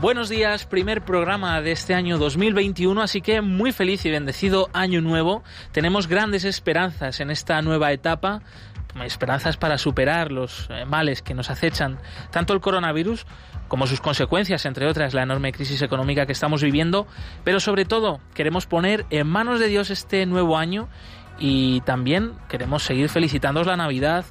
Buenos días, primer programa de este año 2021, así que muy feliz y bendecido año nuevo. Tenemos grandes esperanzas en esta nueva etapa, esperanzas para superar los eh, males que nos acechan, tanto el coronavirus como sus consecuencias, entre otras la enorme crisis económica que estamos viviendo, pero sobre todo queremos poner en manos de Dios este nuevo año y también queremos seguir felicitándoos la Navidad,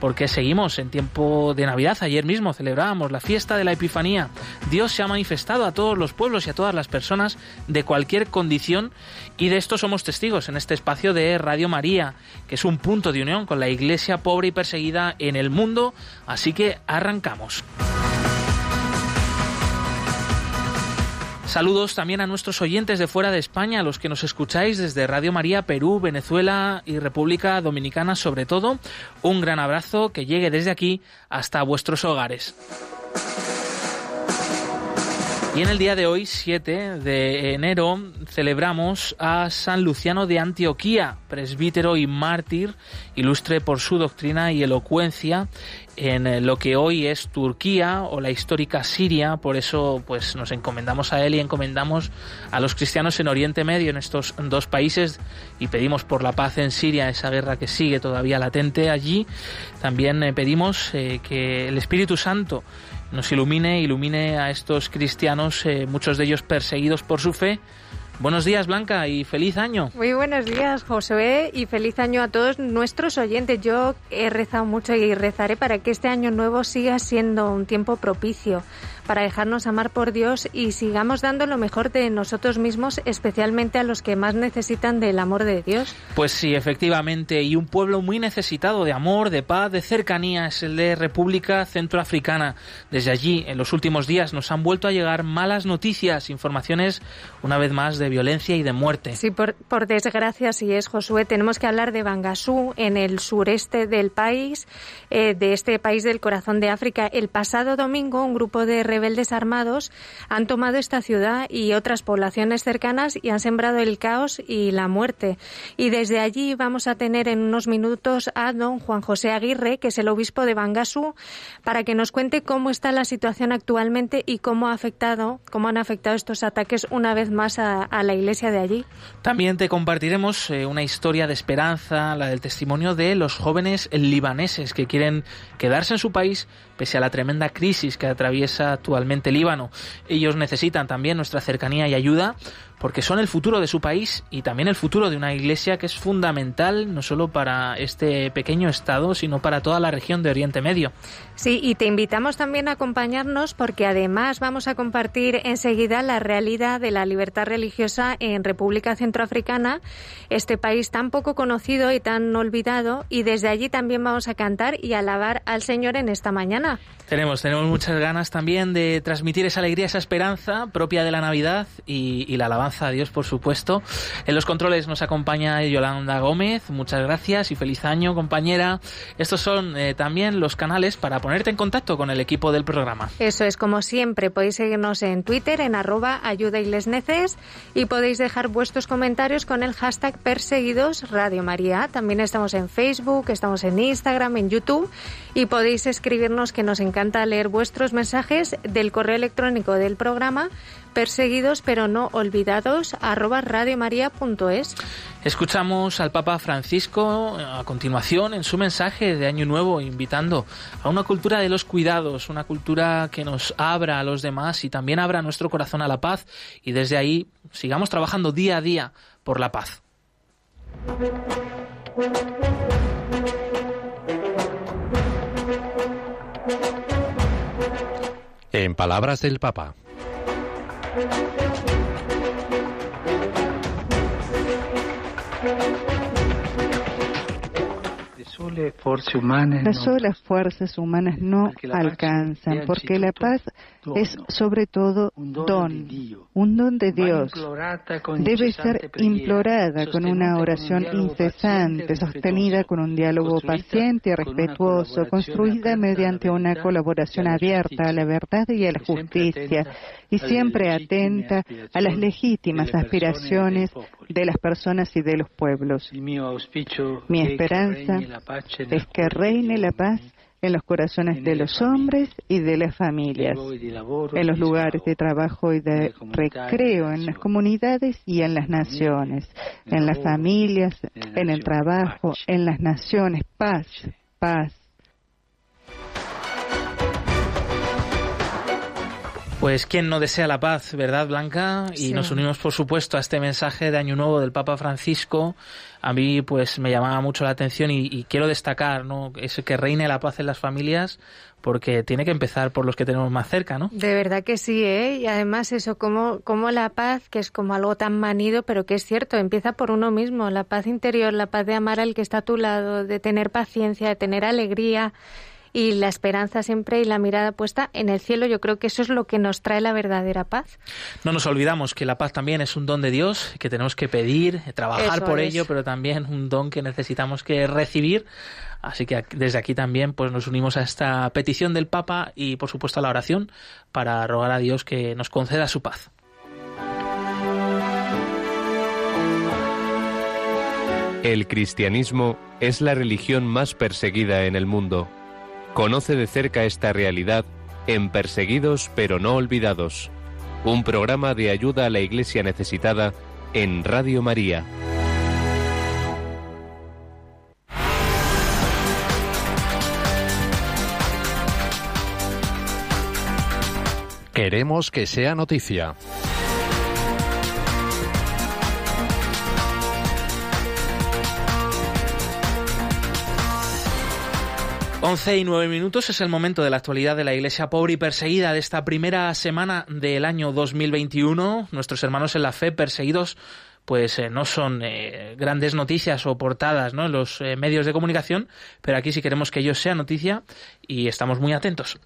porque seguimos en tiempo de Navidad. Ayer mismo celebrábamos la fiesta de la Epifanía. Dios se ha manifestado a todos los pueblos y a todas las personas de cualquier condición y de esto somos testigos en este espacio de Radio María, que es un punto de unión con la iglesia pobre y perseguida en el mundo. Así que arrancamos. Saludos también a nuestros oyentes de fuera de España, a los que nos escucháis desde Radio María, Perú, Venezuela y República Dominicana sobre todo. Un gran abrazo que llegue desde aquí hasta vuestros hogares. Y en el día de hoy, 7 de enero, celebramos a San Luciano de Antioquía, presbítero y mártir, ilustre por su doctrina y elocuencia en lo que hoy es Turquía o la histórica Siria, por eso pues nos encomendamos a él y encomendamos a los cristianos en Oriente Medio, en estos dos países, y pedimos por la paz en Siria, esa guerra que sigue todavía latente allí. También eh, pedimos eh, que el Espíritu Santo nos ilumine, ilumine a estos cristianos, eh, muchos de ellos perseguidos por su fe. Buenos días, Blanca, y feliz año. Muy buenos días, Josué, y feliz año a todos nuestros oyentes. Yo he rezado mucho y rezaré para que este año nuevo siga siendo un tiempo propicio para dejarnos amar por Dios y sigamos dando lo mejor de nosotros mismos, especialmente a los que más necesitan del amor de Dios. Pues sí, efectivamente, y un pueblo muy necesitado de amor, de paz, de cercanía es el de República Centroafricana. Desde allí, en los últimos días, nos han vuelto a llegar malas noticias, informaciones, una vez más, de violencia y de muerte. Sí, por, desgracia, sí es, Josué. Tenemos que hablar de Bangasú, en el sureste del país, eh, de este país del corazón de África. El pasado domingo, un grupo de rebeldes armados han tomado esta ciudad y otras poblaciones cercanas y han sembrado el caos y la muerte. Y desde allí vamos a tener en unos minutos a don Juan José Aguirre, que es el obispo de Bangasú, para que nos cuente cómo está la situación actualmente y cómo ha afectado, cómo han afectado estos ataques una vez más a, la iglesia de allí. También te compartiremos eh, una historia de esperanza, la del testimonio de los jóvenes libaneses que quieren quedarse en su país pese a la tremenda crisis que atraviesa actualmente Líbano. Ellos necesitan también nuestra cercanía y ayuda porque son el futuro de su país y también el futuro de una iglesia que es fundamental no solo para este pequeño estado, sino para toda la región de Oriente Medio. Sí, y te invitamos también a acompañarnos porque además vamos a compartir enseguida la realidad de la libertad religiosa en República Centroafricana, este país tan poco conocido y tan olvidado, y desde allí también vamos a cantar y alabar al Señor en esta mañana. Tenemos, tenemos muchas ganas también de transmitir esa alegría, esa esperanza propia de la Navidad y, la alabanza a Dios, por supuesto. En los controles nos acompaña Yolanda Gómez. Muchas gracias y feliz año, compañera. Estos son eh, también los canales para ponerte en contacto con el equipo del programa. Eso es, como siempre, podéis seguirnos en Twitter, en arroba ayuda y podéis dejar vuestros comentarios con el hashtag perseguidos Radio María. También estamos en Facebook, estamos en Instagram, en YouTube y podéis escribirnos que nos encanta leer vuestros mensajes del correo electrónico del programa perseguidos pero no olvidados arroba radiomaria.es. Escuchamos al Papa Francisco a continuación en su mensaje de Año Nuevo invitando a una cultura de los cuidados, una cultura que nos abra a los demás y también abra nuestro corazón a la paz y desde ahí sigamos trabajando día a día por la paz. En palabras del Papa. Las solas fuerzas humanas no alcanzan, porque la paz es sobre todo don, un don de Dios. Debe ser implorada con una oración incesante, sostenida con un diálogo paciente y respetuoso, construida mediante una colaboración abierta a la verdad y a la justicia, y siempre atenta a las legítimas aspiraciones de las personas y de los pueblos. Mi esperanza es que reine la paz en los corazones de los hombres y de las familias, en los lugares de trabajo y de recreo, en las comunidades y en las naciones, en las familias, en el trabajo, en las naciones. Paz, paz, Pues quién no desea la paz, ¿verdad, Blanca? Y nos unimos, por supuesto, a este mensaje de Año Nuevo del Papa Francisco. A mí, pues, me llamaba mucho la atención y, quiero destacar, ¿no? Es que reine la paz en las familias, porque tiene que empezar por los que tenemos más cerca, ¿no? De verdad que sí, ¿eh? Y además eso, como, como la paz, que es como algo tan manido, pero que es cierto, empieza por uno mismo, la paz interior, la paz de amar al que está a tu lado, de tener paciencia, de tener alegría y la esperanza siempre y la mirada puesta en el cielo. Yo creo que eso es lo que nos trae la verdadera paz. No nos olvidamos que la paz también es un don de Dios, que tenemos que pedir, trabajar por ello, pero también un don que necesitamos que recibir. Así que desde aquí también pues nos unimos a esta petición del Papa y por supuesto a la oración para rogar a Dios que nos conceda su paz. El cristianismo es la religión más perseguida en el mundo. Conoce de cerca esta realidad en Perseguidos pero no olvidados, un programa de ayuda a la Iglesia necesitada en Radio María. Queremos que sea noticia. 11 y 9 minutos es el momento de la actualidad de la Iglesia pobre y perseguida de esta primera semana del año 2021. Nuestros hermanos en la fe perseguidos pues eh, no son eh, grandes noticias o portadas ¿no? en los eh, medios de comunicación, pero aquí sí queremos que ellos sean noticia y estamos muy atentos.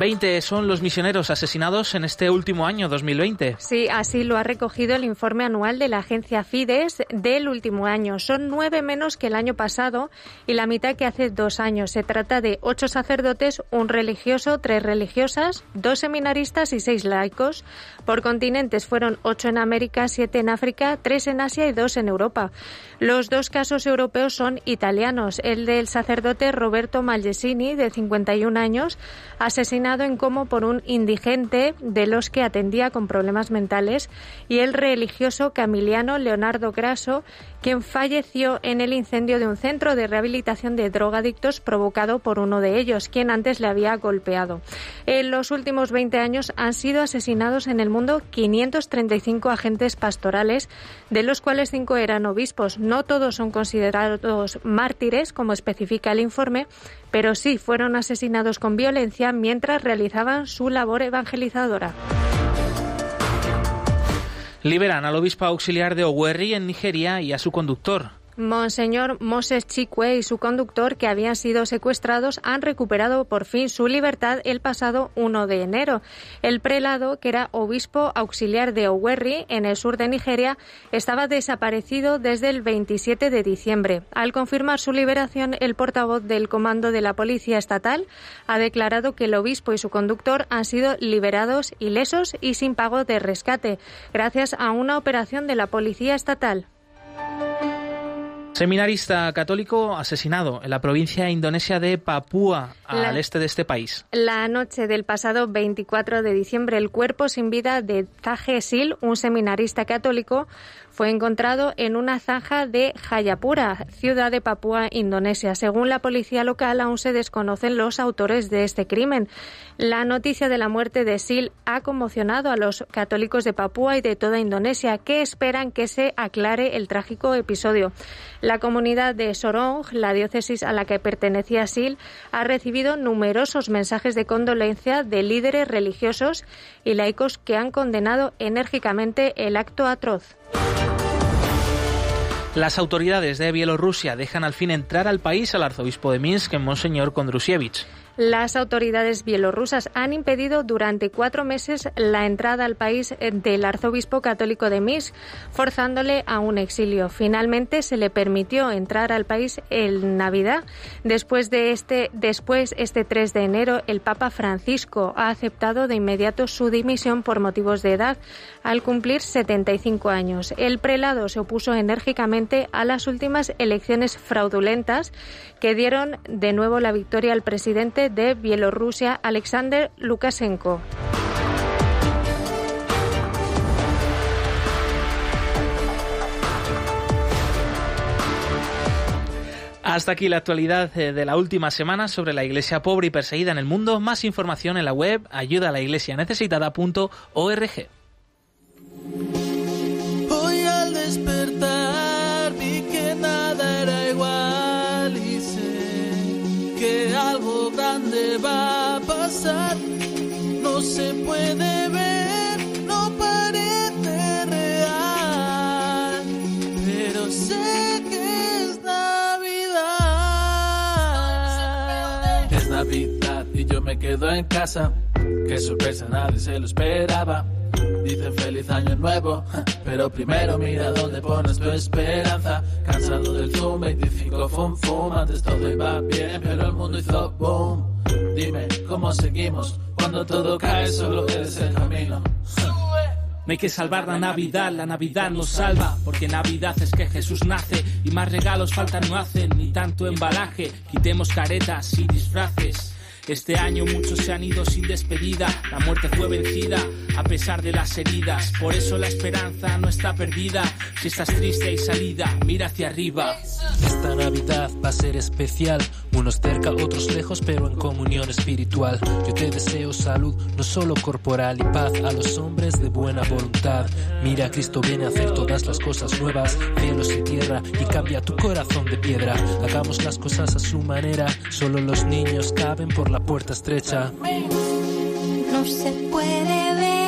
20 son los misioneros asesinados en este último año, 2020. Sí, así lo ha recogido el informe anual de la agencia Fides del último año. Son nueve menos que el año pasado y la mitad que hace dos años. Se trata de ocho sacerdotes, un religioso, tres religiosas, dos seminaristas y seis laicos. Por continentes fueron ocho en América, siete en África, tres en Asia y dos en Europa. Los dos casos europeos son italianos. El del sacerdote Roberto Malgesini, de 51 años, asesinado en como por un indigente de los que atendía con problemas mentales y el religioso camiliano Leonardo Grasso, quien falleció en el incendio de un centro de rehabilitación de drogadictos provocado por uno de ellos, quien antes le había golpeado. En los últimos 20 años han sido asesinados en el mundo 535 agentes pastorales, de los cuales cinco eran obispos. No todos son considerados mártires, como especifica el informe, pero sí fueron asesinados con violencia mientras realizaban su labor evangelizadora. Liberan al obispo auxiliar de Owerri en Nigeria y a su conductor. Monseñor Moses Chikwe y su conductor, que habían sido secuestrados, han recuperado por fin su libertad el pasado 1 de enero. El prelado, que era obispo auxiliar de Owerri, en el sur de Nigeria, estaba desaparecido desde el 27 de diciembre. Al confirmar su liberación, el portavoz del Comando de la Policía Estatal ha declarado que el obispo y su conductor han sido liberados ilesos y sin pago de rescate, gracias a una operación de la Policía Estatal. Seminarista católico asesinado en la provincia indonesia de Papúa, al este de este país. La noche del pasado 24 de diciembre, el cuerpo sin vida de Taje Sil, un seminarista católico, fue encontrado en una zanja de Jayapura, ciudad de Papúa, Indonesia. Según la policía local, aún se desconocen los autores de este crimen. La noticia de la muerte de Sil ha conmocionado a los católicos de Papúa y de toda Indonesia, que esperan que se aclare el trágico episodio. La comunidad de Sorong, la diócesis a la que pertenecía Sil, ha recibido numerosos mensajes de condolencia de líderes religiosos y laicos que han condenado enérgicamente el acto atroz. Las autoridades de Bielorrusia dejan al fin entrar al país al arzobispo de Minsk, Monseñor Kondrusiewicz. Las autoridades bielorrusas han impedido durante cuatro meses la entrada al país del arzobispo católico de Minsk, forzándole a un exilio. Finalmente se le permitió entrar al país en Navidad. Después de este, después este 3 de enero, el Papa Francisco ha aceptado de inmediato su dimisión por motivos de edad al cumplir 75 años. El prelado se opuso enérgicamente a las últimas elecciones fraudulentas que dieron de nuevo la victoria al presidente de Bielorrusia, Alexander Lukashenko. Hasta aquí la actualidad eh, de la última semana sobre la iglesia pobre y perseguida en el mundo. Más información en la web ayuda a la iglesia necesitada.org. Hoy al despertar que algo grande va a pasar. No se puede ver, no parece real, pero sé que es Navidad. Es Navidad y yo me quedo en casa. Qué sorpresa, nadie se lo esperaba. Dicen feliz año nuevo, pero primero mira dónde pones tu esperanza. Cansado del Zoom 25 fum fum, antes todo iba bien, pero el mundo hizo boom. Dime, ¿cómo seguimos? Cuando todo cae, solo eres el camino. No hay que salvar la Navidad, la Navidad nos salva, porque Navidad es que Jesús nace y más regalos faltan no hacen, ni tanto embalaje, quitemos caretas y disfraces. Este año muchos se han ido sin despedida, la muerte fue vencida a pesar de las heridas, por eso la esperanza no está perdida. Si estás triste hay salida, mira hacia arriba. Esta Navidad va a ser especial, unos cerca, otros lejos, pero en comunión espiritual. Yo te deseo salud, no solo corporal y paz a los hombres de buena voluntad. Mira, Cristo viene a hacer todas las cosas nuevas, cielos y tierra, y cambia tu corazón de piedra. Hagamos las cosas a su manera, solo los niños caben la puerta estrecha. No se puede ver,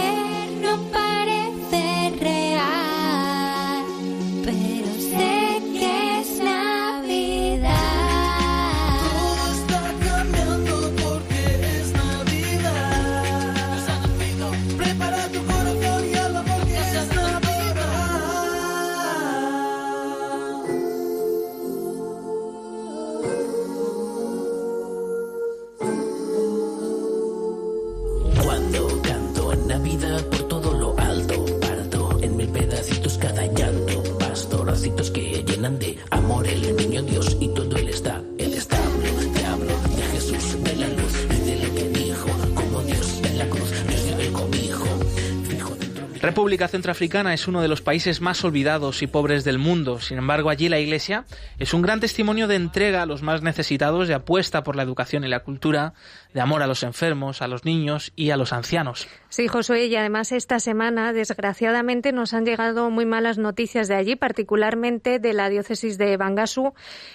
República Centroafricana es uno de los países más olvidados y pobres del mundo. Sin embargo, allí la Iglesia es un gran testimonio de entrega a los más necesitados, de apuesta por la educación y la cultura, de amor a los enfermos, a los niños y a los ancianos. Sí, Josué, y además esta semana, desgraciadamente, nos han llegado muy malas noticias de allí, particularmente de la diócesis de Bangasú,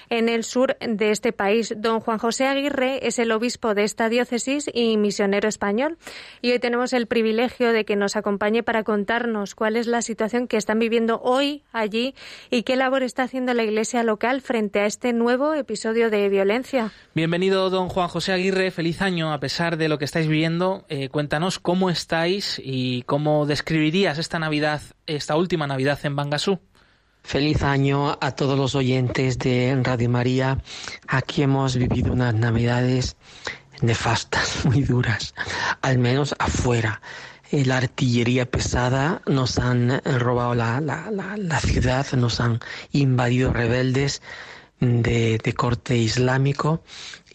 en el sur de este país. Don Juan José Aguirre es el obispo de esta diócesis y misionero español. Y hoy tenemos el privilegio de que nos acompañe para contarnos cuál es la situación que están viviendo hoy allí y qué labor está haciendo la Iglesia local frente a este nuevo episodio de violencia. Bienvenido, don Juan José Aguirre. Feliz año a pesar de lo que estáis viviendo. Eh, cuéntanos cómo estáis y cómo describirías esta Navidad, esta última Navidad en Bangasú. Feliz año a todos los oyentes de Radio María. Aquí hemos vivido unas navidades nefastas, muy duras, al menos afuera. Eh, La artillería pesada nos han eh, robado la, la, la, la ciudad, nos han invadido rebeldes de, de corte islámico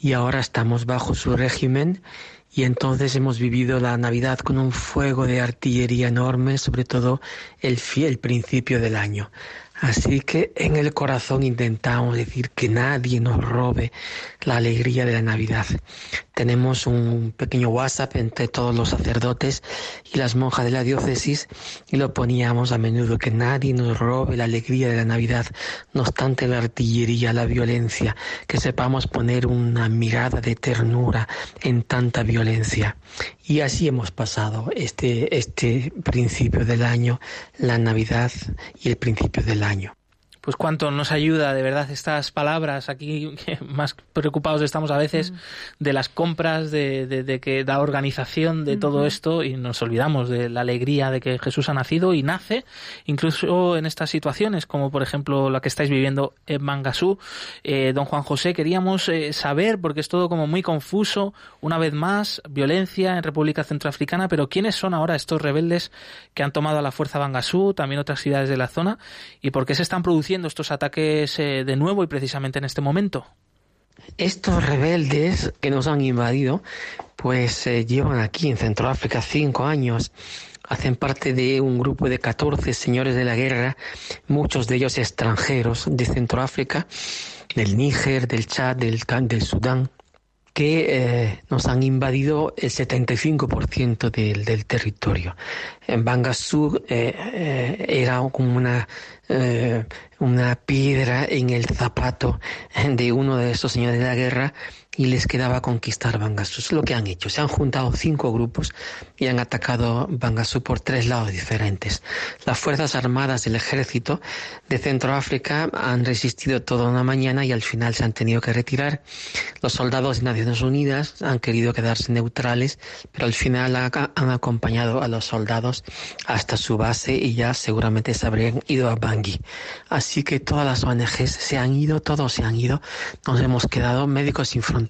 y ahora estamos bajo su régimen y entonces hemos vivido la Navidad con un fuego de artillería enorme, sobre todo el, fi- el principio del año. Así que en el corazón intentamos decir que nadie nos robe la alegría de la Navidad. Tenemos un pequeño WhatsApp entre todos los sacerdotes y las monjas de la diócesis y lo poníamos a menudo que nadie nos robe la alegría de la Navidad, no obstante la artillería, la violencia, que sepamos poner una mirada de ternura en tanta violencia. Y así hemos pasado este, este principio del año, la Navidad y el principio del año. Pues cuánto nos ayuda de verdad estas palabras. Aquí, más preocupados estamos a veces de las compras, de, de, que la organización de todo esto y nos olvidamos de la alegría de que Jesús ha nacido y nace incluso en estas situaciones como por ejemplo la que estáis viviendo en Mangasú. Eh, don Juan José, queríamos eh, saber, porque es todo como muy confuso, una vez más, violencia en República Centroafricana, pero ¿quiénes son ahora estos rebeldes que han tomado a la fuerza Bangasú, también otras ciudades de la zona, y por qué se están produciendo estos ataques eh, de nuevo y precisamente en este momento? Estos rebeldes que nos han invadido, pues eh, llevan aquí en Centroáfrica cinco años. Hacen parte de un grupo de 14 señores de la guerra, muchos de ellos extranjeros de Centroáfrica, del Níger, del Chad, del, del Sudán, que eh, nos han invadido el 75% del, del territorio. En Bangasú eh, era como una eh, una piedra en el zapato de uno de esos señores de la guerra y les quedaba conquistar Bangasú. Es lo que han hecho. Se han juntado cinco grupos y han atacado Bangasú por tres lados diferentes. Las Fuerzas Armadas del Ejército de Centroáfrica han resistido toda una mañana y al final se han tenido que retirar. Los soldados de Naciones Unidas han querido quedarse neutrales, pero al final han acompañado a los soldados hasta su base y ya seguramente se habrían ido a Bangui. Así que todas las ONGs se han ido, todos se han ido. Nos hemos quedado médicos sin fronteras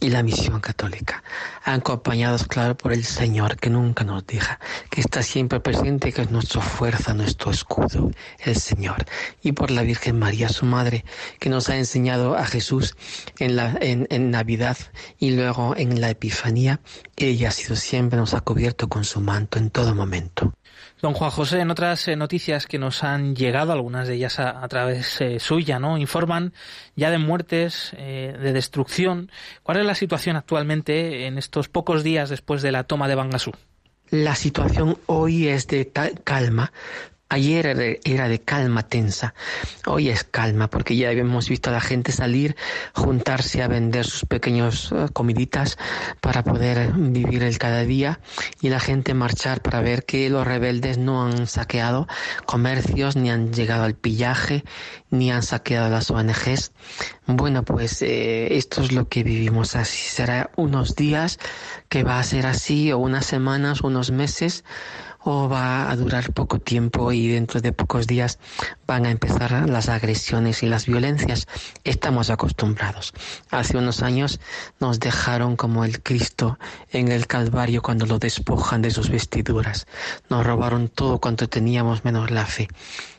y la misión católica, acompañados, claro, por el Señor que nunca nos deja, que está siempre presente, que es nuestra fuerza, nuestro escudo, el Señor, y por la Virgen María, su Madre, que nos ha enseñado a Jesús en, la, en, en Navidad y luego en la Epifanía, ella ha sido siempre, nos ha cubierto con su manto en todo momento. Don Juan José, en otras eh, noticias que nos han llegado, algunas de ellas a, través eh, suya, ¿no? Informan ya de muertes, eh, de destrucción. ¿Cuál es la situación actualmente en estos pocos días después de la toma de Bangasú? La situación hoy es de calma, Ayer era de calma tensa, hoy es calma porque ya hemos visto a la gente salir, juntarse a vender sus pequeños eh, comiditas para poder vivir el cada día y la gente marchar para ver que los rebeldes no han saqueado comercios, ni han llegado al pillaje, ni han saqueado las ONGs. Bueno, pues eh, esto es lo que vivimos así. Será unos días que va a ser así o unas semanas, unos meses o va a durar poco tiempo y dentro de pocos días van a empezar las agresiones y las violencias. Estamos acostumbrados. Hace unos años nos dejaron como el Cristo en el Calvario cuando lo despojan de sus vestiduras. Nos robaron todo cuanto teníamos menos la fe.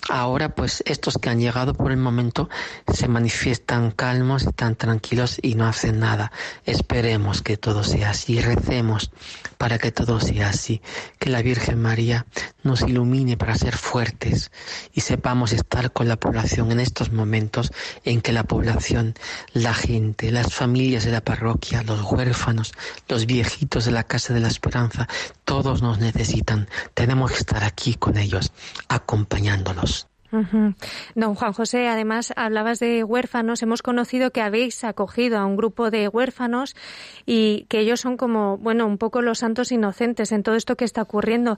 Ahora pues estos que han llegado por el momento se manifiestan calmos, están tranquilos y no hacen nada. Esperemos que todo sea así, recemos para que todo sea así, que la Virgen María nos ilumine para ser fuertes y sepamos estar con la población en estos momentos en que la población, la gente, las familias de la parroquia, los huérfanos, los viejitos de la Casa de la Esperanza, todos nos necesitan. Tenemos que estar aquí con ellos, acompañándolos. Don Juan José, además hablabas de huérfanos. Hemos conocido que habéis acogido a un grupo de huérfanos y que ellos son como, bueno, un poco los santos inocentes en todo esto que está ocurriendo.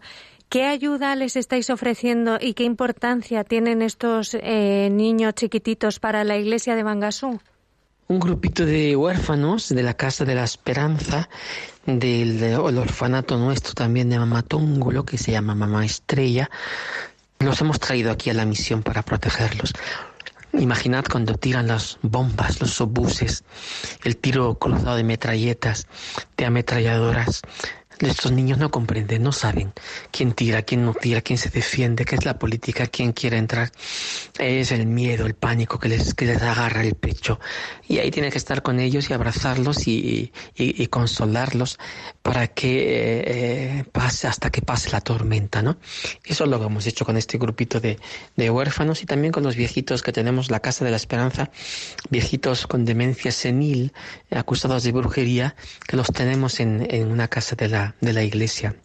¿Qué ayuda les estáis ofreciendo y qué importancia tienen estos eh, niños chiquititos para la iglesia de Bangasú? Un grupito de huérfanos de la Casa de la Esperanza, del, orfanato nuestro también de Mamá Tóngulo, que se llama Mamá Estrella, los hemos traído aquí a la misión para protegerlos. Imaginad cuando tiran las bombas, los obuses, el tiro cruzado de metralletas, de ametralladoras, estos niños no comprenden, no saben quién tira, quién no tira, quién se defiende, qué es la política, quién quiere entrar. Es el miedo, el pánico que les, que les agarra el pecho. Y ahí tiene que estar con ellos y abrazarlos y, y, consolarlos para que eh, pase hasta que pase la tormenta, ¿no? Eso es lo que hemos hecho con este grupito de, de huérfanos y también con los viejitos que tenemos la Casa de la Esperanza, viejitos con demencia senil, acusados de brujería, que los tenemos en, en una casa de la de la iglesia.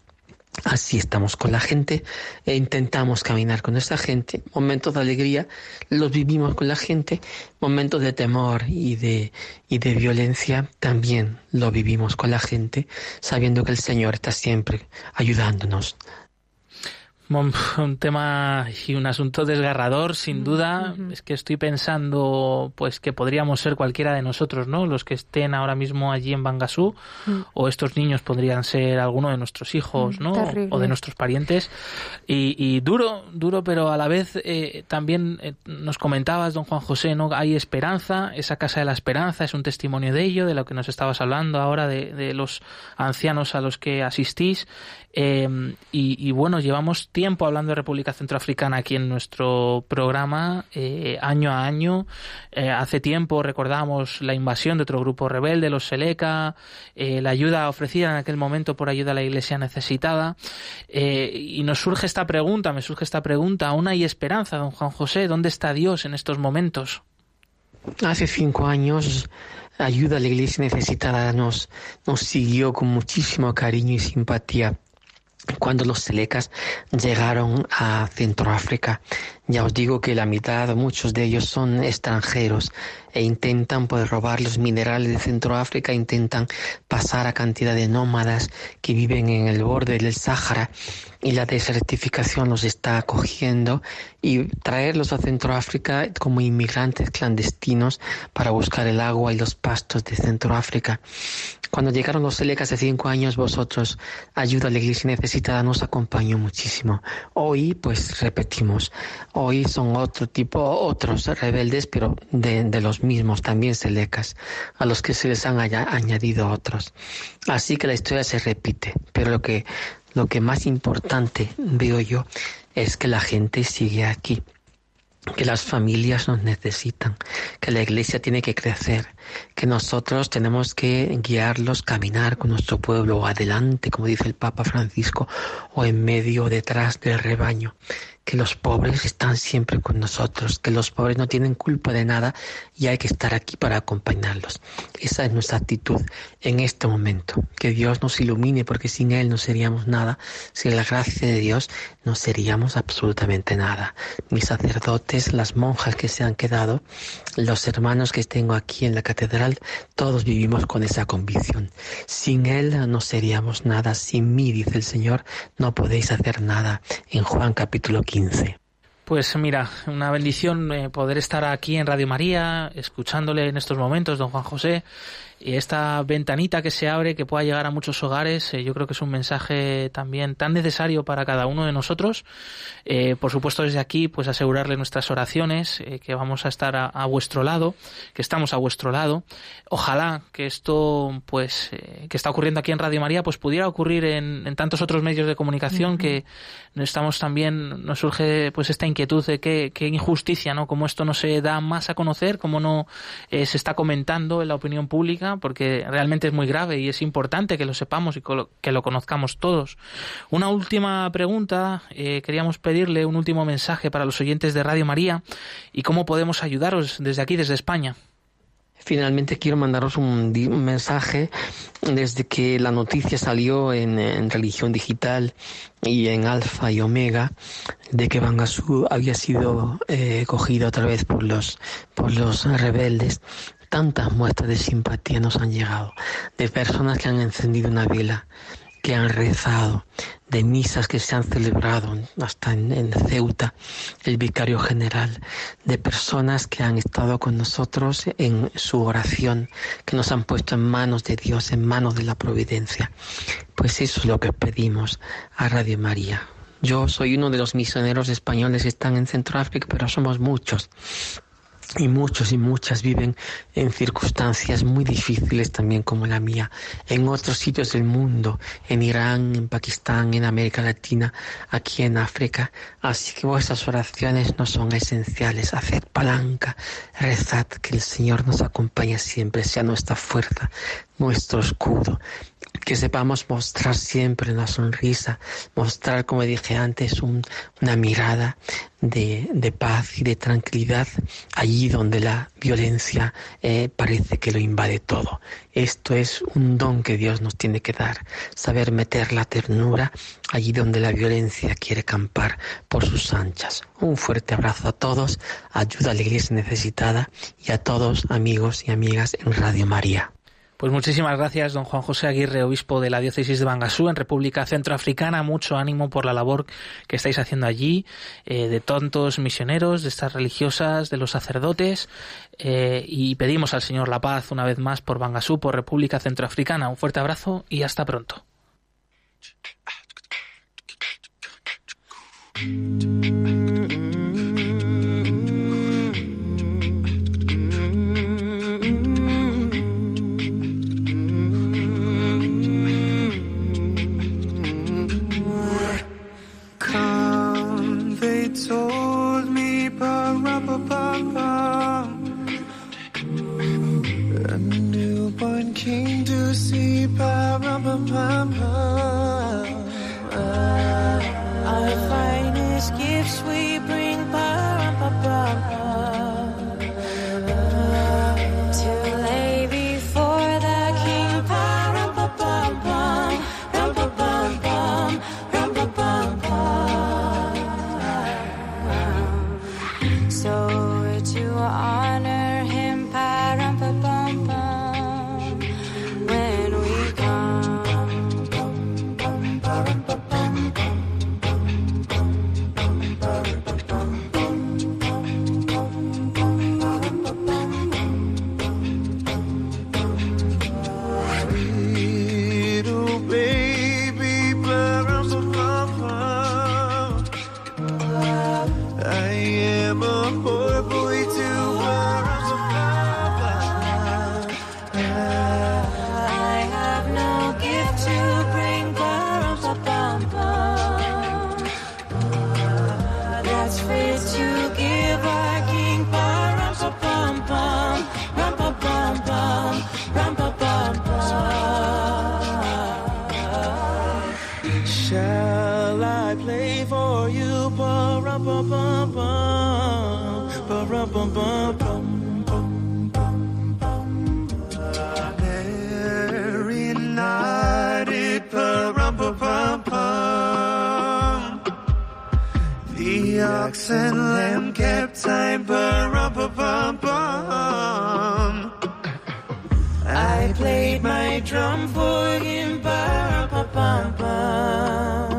Así estamos con la gente e intentamos caminar con esta gente. Momentos de alegría los vivimos con la gente, momentos de temor y de, y de violencia también lo vivimos con la gente, sabiendo que el Señor está siempre ayudándonos Un tema y un asunto desgarrador, sin duda. Es que estoy pensando, pues, que podríamos ser cualquiera de nosotros, ¿no? Los que estén ahora mismo allí en Bangasú, o estos niños podrían ser alguno de nuestros hijos, ¿no? O de nuestros parientes. Y, duro, duro, pero a la vez eh, también eh, nos comentabas, don Juan José, ¿no? Hay esperanza, esa casa de la esperanza es un testimonio de ello, de lo que nos estabas hablando ahora, de, de los ancianos a los que asistís. Eh, y, bueno, llevamos tiempo hablando de República Centroafricana aquí en nuestro programa, eh, año a año. Eh, hace tiempo recordamos la invasión de otro grupo rebelde, los Seleca, la ayuda ofrecida en aquel momento por ayuda a la Iglesia necesitada. y nos surge esta pregunta, me surge esta pregunta, ¿aún hay esperanza, don Juan José? ¿Dónde está Dios en estos momentos? Hace cinco años ayuda a la iglesia necesitada nos, nos siguió con muchísimo cariño y simpatía cuando los selecas llegaron a Centroáfrica. Ya os digo que la mitad, muchos de ellos son extranjeros e intentan pues, robar los minerales de Centroáfrica, intentan pasar a cantidad de nómadas que viven en el borde del Sáhara y la desertificación los está acogiendo y traerlos a Centroáfrica como inmigrantes clandestinos para buscar el agua y los pastos de Centroáfrica. Cuando llegaron los Selecas hace cinco años, vosotros, ayuda a la iglesia necesitada, nos acompañó muchísimo. Hoy, pues repetimos, hoy son otro tipo, otros rebeldes, pero de, los mismos, también selecas, a los que se les han añadido otros. Así que la historia se repite, pero lo que, lo que más importante veo yo es que la gente sigue aquí que las familias nos necesitan, que la iglesia tiene que crecer, que nosotros tenemos que guiarlos, caminar con nuestro pueblo adelante, como dice el Papa Francisco, o en medio, detrás del rebaño que los pobres están siempre con nosotros, que los pobres no tienen culpa de nada y hay que estar aquí para acompañarlos. Esa es nuestra actitud en este momento. Que Dios nos ilumine porque sin Él no seríamos nada, sin la gracia de Dios no seríamos absolutamente nada. Mis sacerdotes, las monjas que se han quedado, los hermanos que tengo aquí en la catedral, todos vivimos con esa convicción. Sin Él no seríamos nada, sin mí, dice el Señor, no podéis hacer nada. En Juan capítulo 15 pues mira, una bendición eh, poder estar aquí en Radio María, escuchándole en estos momentos, don Juan José, y esta ventanita que se abre, que pueda llegar a muchos hogares, eh, yo creo que es un mensaje también tan necesario para cada uno de nosotros. Eh, por supuesto, desde aquí, pues asegurarle nuestras oraciones, eh, que vamos a estar a, vuestro lado, que estamos a vuestro lado. Ojalá que esto, pues, que está ocurriendo aquí en Radio María, pues pudiera ocurrir en, tantos otros medios de comunicación que estamos también, nos surge pues esta inquietud de qué, qué injusticia, ¿no? Como esto no se da más a conocer, como no se está comentando en la opinión pública porque realmente es muy grave y es importante que lo sepamos y que lo conozcamos todos. Una última pregunta, eh, queríamos pedirle un último mensaje para los oyentes de Radio María y cómo podemos ayudaros desde aquí, desde España. Finalmente quiero mandaros un, mensaje desde que la noticia salió en, Religión Digital y en Alfa y Omega de que Bangasú había sido eh, cogida otra vez por los, por los rebeldes tantas muestras de simpatía nos han llegado, de personas que han encendido una vela, que han rezado, de misas que se han celebrado hasta en, Ceuta, el vicario general, de personas que han estado con nosotros en su oración, que nos han puesto en manos de Dios, en manos de la providencia. Pues eso es lo que pedimos a Radio María. Yo soy uno de los misioneros españoles que están en Centroáfrica, pero somos muchos y muchos y muchas viven en circunstancias muy difíciles también como la mía, en otros sitios del mundo, en Irán, en Pakistán, en América Latina, aquí en África. Así que vuestras oraciones no son esenciales. Haced palanca, rezad que el Señor nos acompañe siempre, sea nuestra fuerza, nuestro escudo que sepamos mostrar siempre una sonrisa, mostrar, como dije antes, una mirada de, paz y de tranquilidad allí donde la violencia eh, parece que lo invade todo. Esto es un don que Dios nos tiene que dar, saber meter la ternura allí donde la violencia quiere campar por sus anchas. Un fuerte abrazo a todos, ayuda a la iglesia necesitada y a todos amigos y amigas en Radio María. Pues muchísimas gracias, don Juan José Aguirre, obispo de la diócesis de Bangasú, en República Centroafricana. Mucho ánimo por la labor que estáis haciendo allí, eh, de tantos misioneros, de estas religiosas, de los sacerdotes. Eh, y pedimos al Señor la paz una vez más por Bangasú, por República Centroafricana. Un fuerte abrazo y hasta pronto. Our finest gifts we bring by. Legs and lamb kept time bum. I played my drum for him bum bum bum.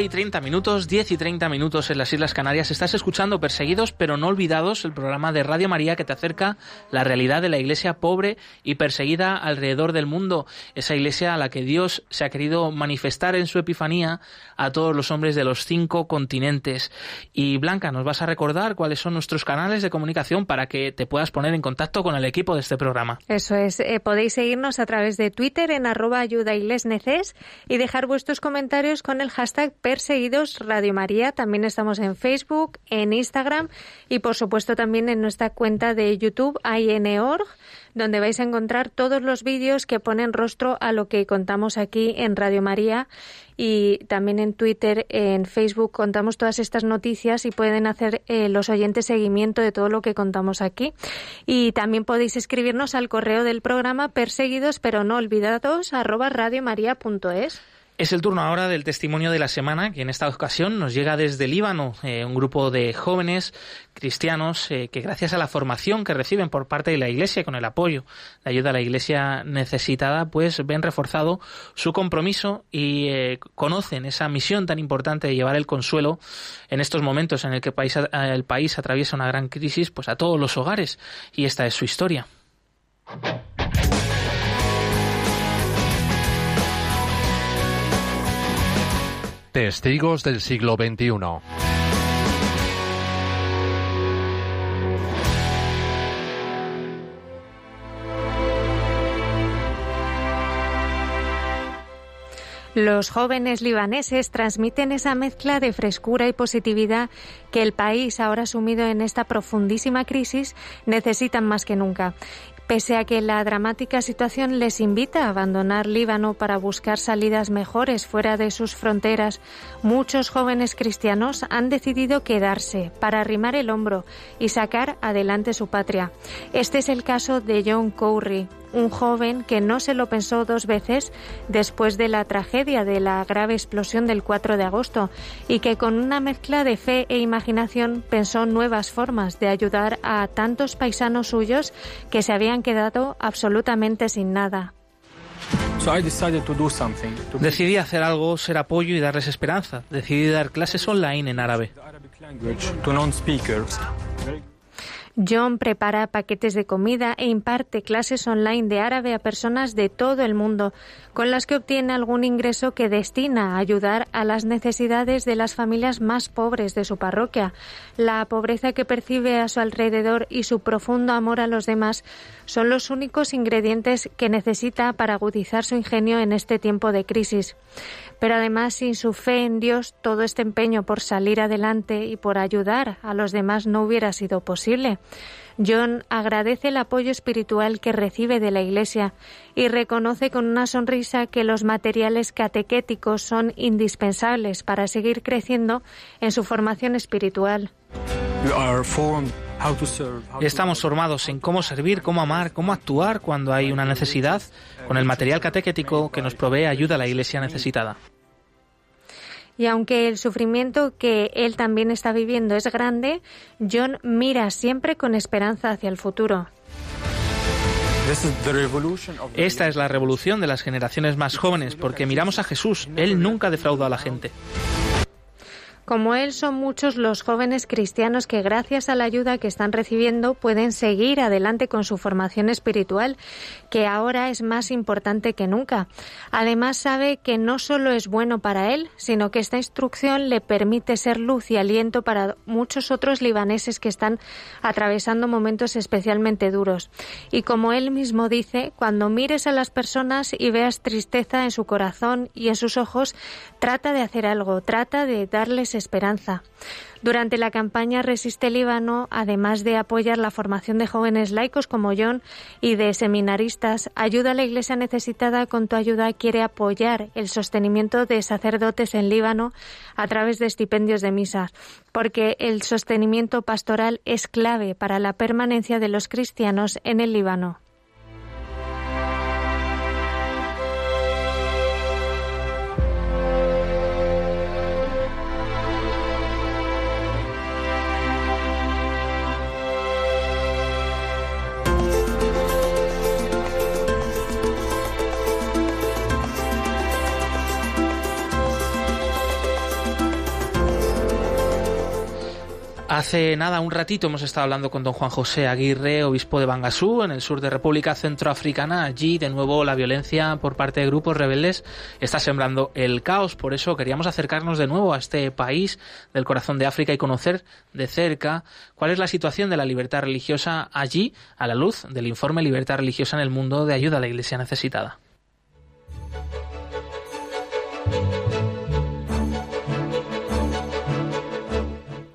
Y 30 minutos, 10 y 30 minutos en las Islas Canarias. Estás escuchando Perseguidos pero no olvidados, el programa de Radio María que te acerca la realidad de la iglesia pobre y perseguida alrededor del mundo. Esa iglesia a la que Dios se ha querido manifestar en su epifanía a todos los hombres de los cinco continentes. Y Blanca, nos vas a recordar cuáles son nuestros canales de comunicación para que te puedas poner en contacto con el equipo de este programa. Eso es, eh, podéis seguirnos a través de Twitter en arroba ayuda y dejar vuestros comentarios con el hashtag Perseguidos Radio María. También estamos en Facebook, en Instagram y por supuesto también en nuestra cuenta de YouTube IN.org, donde vais a encontrar todos los vídeos que ponen rostro a lo que contamos aquí en Radio María y también en Twitter, en Facebook contamos todas estas noticias y pueden hacer eh, los oyentes seguimiento de todo lo que contamos aquí. Y también podéis escribirnos al correo del programa perseguidos pero no olvidados arroba radiomaria.es. Es el turno ahora del testimonio de la semana, que en esta ocasión nos llega desde Líbano, eh, un grupo de jóvenes cristianos eh, que gracias a la formación que reciben por parte de la Iglesia, con el apoyo, de ayuda a la Iglesia necesitada, pues ven reforzado su compromiso y eh, conocen esa misión tan importante de llevar el consuelo en estos momentos en el que el país atraviesa una gran crisis, pues a todos los hogares. Y esta es su historia. Testigos del siglo XXI. Los jóvenes libaneses transmiten esa mezcla de frescura y positividad que el país, ahora sumido en esta profundísima crisis, necesitan más que nunca. Pese a que la dramática situación les invita a abandonar Líbano para buscar salidas mejores fuera de sus fronteras, muchos jóvenes cristianos han decidido quedarse para arrimar el hombro y sacar adelante su patria. Este es el caso de John Cowrie, un joven que no se lo pensó dos veces después de la tragedia de la grave explosión del 4 de agosto y que con una mezcla de fe e imaginación pensó nuevas formas de ayudar a tantos paisanos suyos que se habían quedado absolutamente sin nada. Decidí hacer algo, ser apoyo y darles esperanza. Decidí dar clases online en árabe. John prepara paquetes de comida e imparte clases online de árabe a personas de todo el mundo, con las que obtiene algún ingreso que destina a ayudar a las necesidades de las familias más pobres de su parroquia. La pobreza que percibe a su alrededor y su profundo amor a los demás son los únicos ingredientes que necesita para agudizar su ingenio en este tiempo de crisis. Pero además, sin su fe en Dios, todo este empeño por salir adelante y por ayudar a los demás no hubiera sido posible. John agradece el apoyo espiritual que recibe de la Iglesia y reconoce con una sonrisa que los materiales catequéticos son indispensables para seguir creciendo en su formación espiritual. Estamos formados en cómo servir, cómo amar, cómo actuar cuando hay una necesidad, con el material catequético que nos provee ayuda a la Iglesia necesitada. Y aunque el sufrimiento que él también está viviendo es grande, John mira siempre con esperanza hacia el futuro. Esta es la revolución de las generaciones más jóvenes, porque miramos a Jesús. Él nunca defrauda a la gente. Como él, son muchos los jóvenes cristianos que, gracias a la ayuda que están recibiendo, pueden seguir adelante con su formación espiritual, que ahora es más importante que nunca. Además, sabe que no solo es bueno para él, sino que esta instrucción le permite ser luz y aliento para muchos otros libaneses que están atravesando momentos especialmente duros. Y como él mismo dice, cuando mires a las personas y veas tristeza en su corazón y en sus ojos, trata de hacer algo, trata de darles esperanza. Durante la campaña Resiste Líbano, además de apoyar la formación de jóvenes laicos como John y de seminaristas, Ayuda a la Iglesia Necesitada con tu ayuda quiere apoyar el sostenimiento de sacerdotes en Líbano a través de estipendios de misas, porque el sostenimiento pastoral es clave para la permanencia de los cristianos en el Líbano. Hace nada, un ratito, hemos estado hablando con don Juan José Aguirre, obispo de Bangasú, en el sur de República Centroafricana. Allí, de nuevo, la violencia por parte de grupos rebeldes está sembrando el caos. Por eso queríamos acercarnos de nuevo a este país del corazón de África y conocer de cerca cuál es la situación de la libertad religiosa allí, a la luz del informe Libertad Religiosa en el Mundo de Ayuda a la Iglesia Necesitada.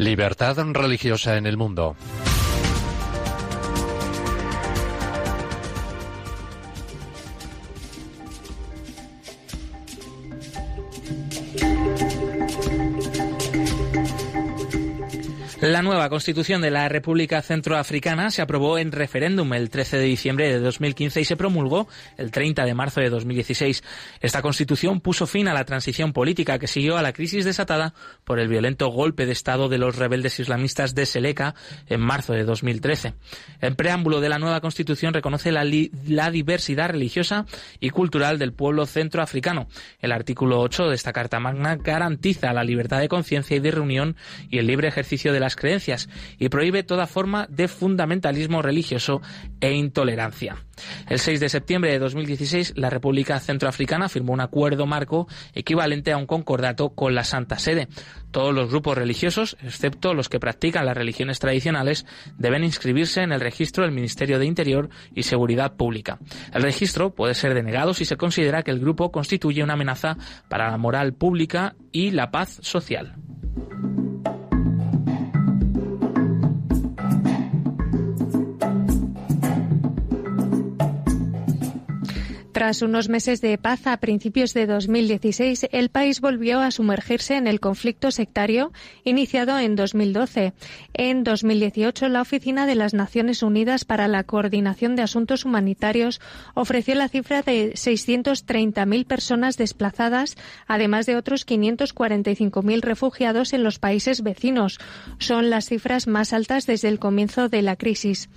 Libertad religiosa en el mundo. La nueva constitución de la República Centroafricana se aprobó en referéndum el 13 de diciembre de 2015 y se promulgó el 30 de marzo de 2016. Esta constitución puso fin a la transición política que siguió a la crisis desatada por el violento golpe de Estado de los rebeldes islamistas de Seleka en marzo de 2013. El preámbulo de la nueva constitución reconoce la, la diversidad religiosa y cultural del pueblo centroafricano. El artículo 8 de esta Carta Magna garantiza la libertad de conciencia y de reunión y el libre ejercicio de la creencias y prohíbe toda forma de fundamentalismo religioso e intolerancia. El 6 de septiembre de 2016, la República Centroafricana firmó un acuerdo marco equivalente a un concordato con la Santa Sede. Todos los grupos religiosos, excepto los que practican las religiones tradicionales, deben inscribirse en el registro del Ministerio de Interior y Seguridad Pública. El registro puede ser denegado si se considera que el grupo constituye una amenaza para la moral pública y la paz social. Tras unos meses de paz a principios de 2016, el país volvió a sumergirse en el conflicto sectario iniciado en 2012. En 2018, la Oficina de las Naciones Unidas para la Coordinación de Asuntos Humanitarios ofreció la cifra de 630.000 personas desplazadas, además de otros 545.000 refugiados en los países vecinos. Son las cifras más altas desde el comienzo de la crisis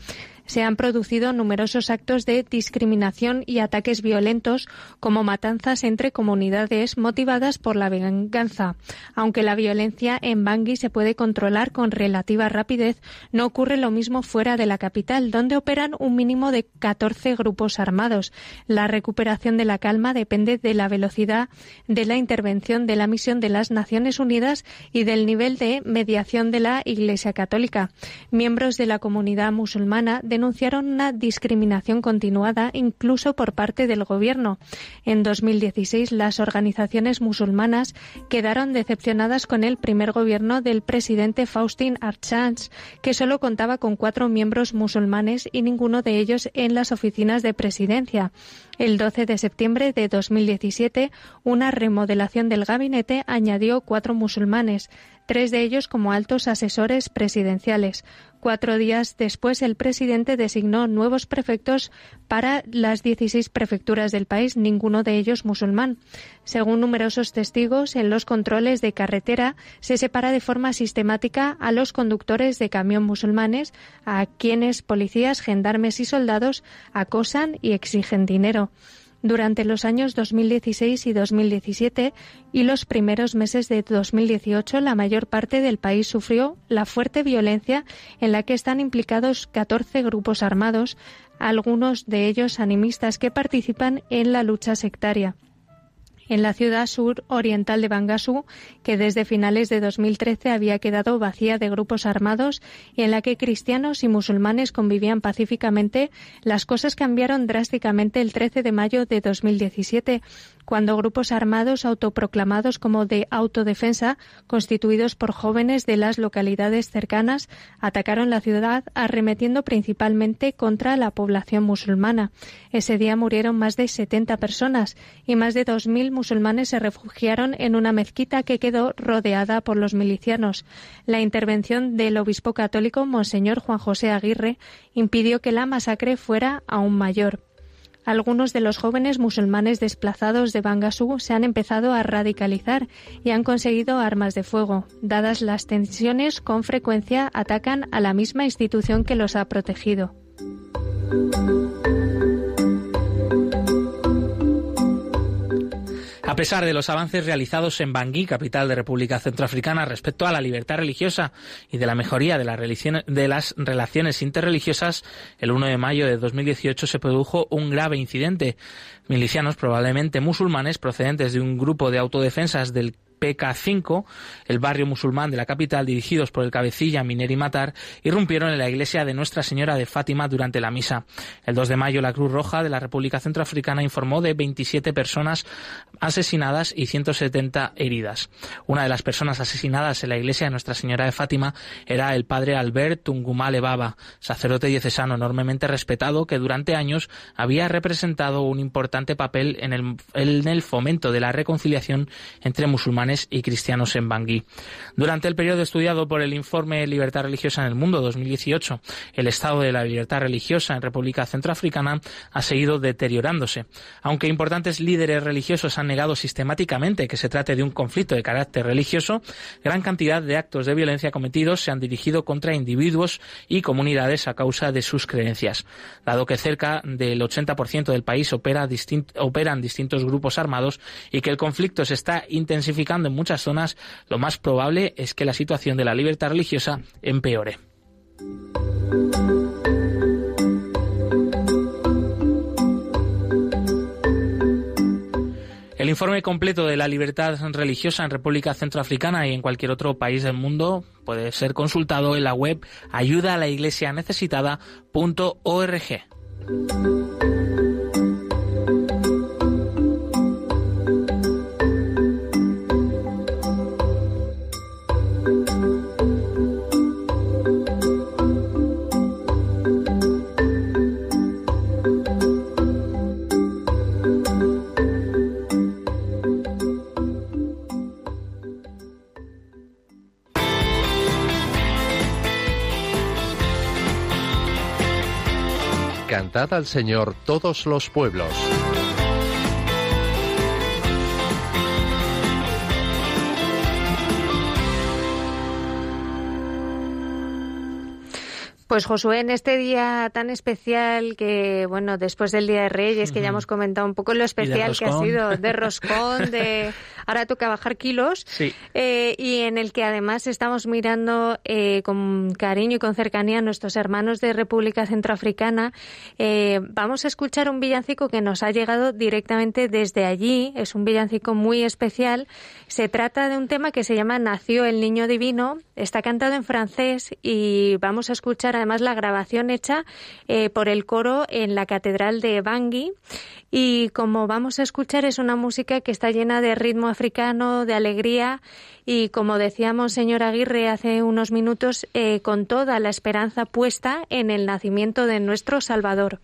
se han producido numerosos actos de discriminación y ataques violentos como matanzas entre comunidades motivadas por la venganza. Aunque la violencia en Bangui se puede controlar con relativa rapidez, no ocurre lo mismo fuera de la capital, donde operan un mínimo de 14 grupos armados. La recuperación de la calma depende de la velocidad de la intervención de la misión de las Naciones Unidas y del nivel de mediación de la Iglesia Católica. Miembros de la comunidad musulmana denunciaron una discriminación continuada incluso por parte del gobierno. En 2016, las organizaciones musulmanas quedaron decepcionadas con el primer gobierno del presidente Faustin Archange, que solo contaba con cuatro miembros musulmanes y ninguno de ellos en las oficinas de presidencia. El 12 de septiembre de 2017, una remodelación del gabinete añadió cuatro musulmanes, tres de ellos como altos asesores presidenciales. Cuatro días después, el presidente designó nuevos prefectos para las 16 prefecturas del país, ninguno de ellos musulmán. Según numerosos testigos, en los controles de carretera se separa de forma sistemática a los conductores de camión musulmanes, a quienes policías, gendarmes y soldados acosan y exigen dinero durante los años 2016 y 2017 y los primeros meses de 2018, la mayor parte del país sufrió la fuerte violencia en la que están implicados 14 grupos armados, algunos de ellos animistas que participan en la lucha sectaria en la ciudad sur oriental de Bangasú, que desde finales de 2013 había quedado vacía de grupos armados y en la que cristianos y musulmanes convivían pacíficamente, las cosas cambiaron drásticamente el 13 de mayo de 2017, cuando grupos armados autoproclamados como de autodefensa, constituidos por jóvenes de las localidades cercanas, atacaron la ciudad arremetiendo principalmente contra la población musulmana. Ese día murieron más de 70 personas y más de 2.000 musulmanes se refugiaron en una mezquita que quedó rodeada por los milicianos. La intervención del obispo católico Monseñor Juan José Aguirre impidió que la masacre fuera aún mayor. Algunos de los jóvenes musulmanes desplazados de Bangasú se han empezado a radicalizar y han conseguido armas de fuego. Dadas las tensiones, con frecuencia atacan a la misma institución que los ha protegido. A pesar de los avances realizados en Bangui, capital de República Centroafricana, respecto a la libertad religiosa y de la mejoría de, las relaciones interreligiosas, el 1 de mayo de 2018 se produjo un grave incidente. Milicianos, probablemente musulmanes, procedentes de un grupo de autodefensas del PK5, el barrio musulmán de la capital, dirigidos por el cabecilla Mineri Matar, irrumpieron en la iglesia de Nuestra Señora de Fátima durante la misa. El 2 de mayo, la Cruz Roja de la República Centroafricana informó de 27 personas asesinadas y 170 heridas. Una de las personas asesinadas en la iglesia de Nuestra Señora de Fátima era el padre Albert Tungumale Baba, sacerdote diocesano enormemente respetado que durante años había representado un importante papel en el, en el fomento de la reconciliación entre musulmanes musulmanes y cristianos en Bangui. Durante el periodo estudiado por el informe Libertad Religiosa en el Mundo 2018, el estado de la libertad religiosa en República Centroafricana ha seguido deteriorándose. Aunque importantes líderes religiosos han negado sistemáticamente que se trate de un conflicto de carácter religioso, gran cantidad de actos de violencia cometidos se han dirigido contra individuos y comunidades a causa de sus creencias. Dado que cerca del 80% del país opera operan distintos grupos armados y que el conflicto se está intensificando en muchas zonas, lo más probable es que la situación de la libertad religiosa empeore. El informe completo de la libertad religiosa en República Centroafricana y en cualquier otro país del mundo puede ser consultado en la web ayuda a la iglesia necesitada.org. Cantad al Señor todos los pueblos. Pues Josué, en este día tan especial que, bueno, después del Día de Reyes, que ya hemos comentado un poco lo especial que ha sido de roscón, de ahora toca bajar kilos, eh, y en el que además estamos mirando eh, con cariño y con cercanía a nuestros hermanos de República Centroafricana. Eh, vamos a escuchar un villancico que nos ha llegado directamente desde allí. Es un villancico muy especial. Se trata de un tema que se llama Nació el Niño Divino. Está cantado en francés y vamos a escuchar además la grabación hecha eh, por el coro en la Catedral de Bangui. Y como vamos a escuchar, es una música que está llena de ritmo africano, de alegría y, como decíamos, señor Aguirre, hace unos minutos, eh, con toda la esperanza puesta en el nacimiento de nuestro Salvador.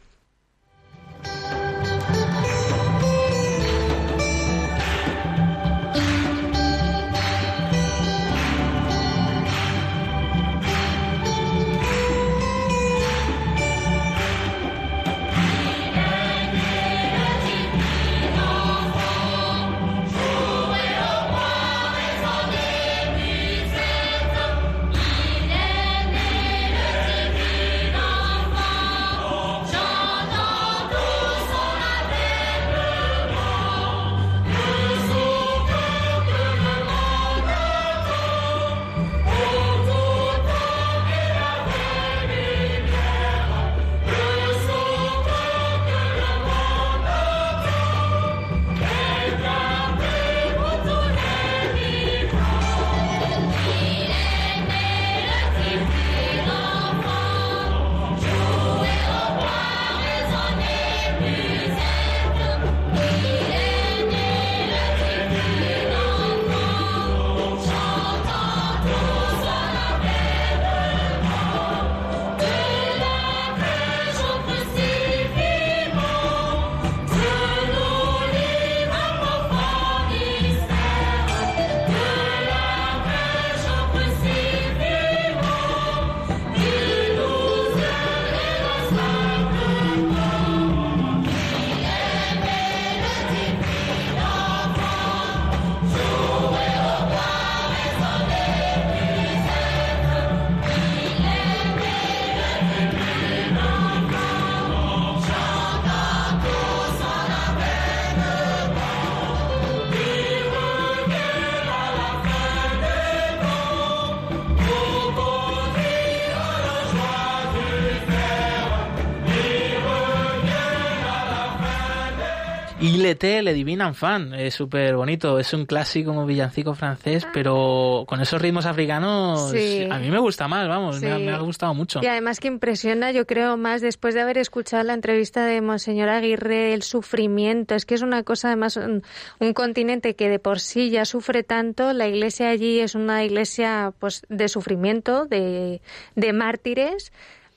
Le Divine Fan, es súper bonito, es un clásico como villancico francés, ah. pero con esos ritmos africanos a mí me gusta más, vamos, me, ha, gustado mucho. Y además que impresiona, yo creo, más después de haber escuchado la entrevista de Monseñor Aguirre, el sufrimiento, es que es una cosa además, un, un continente que de por sí ya sufre tanto, la iglesia allí es una iglesia pues de sufrimiento, de, de mártires,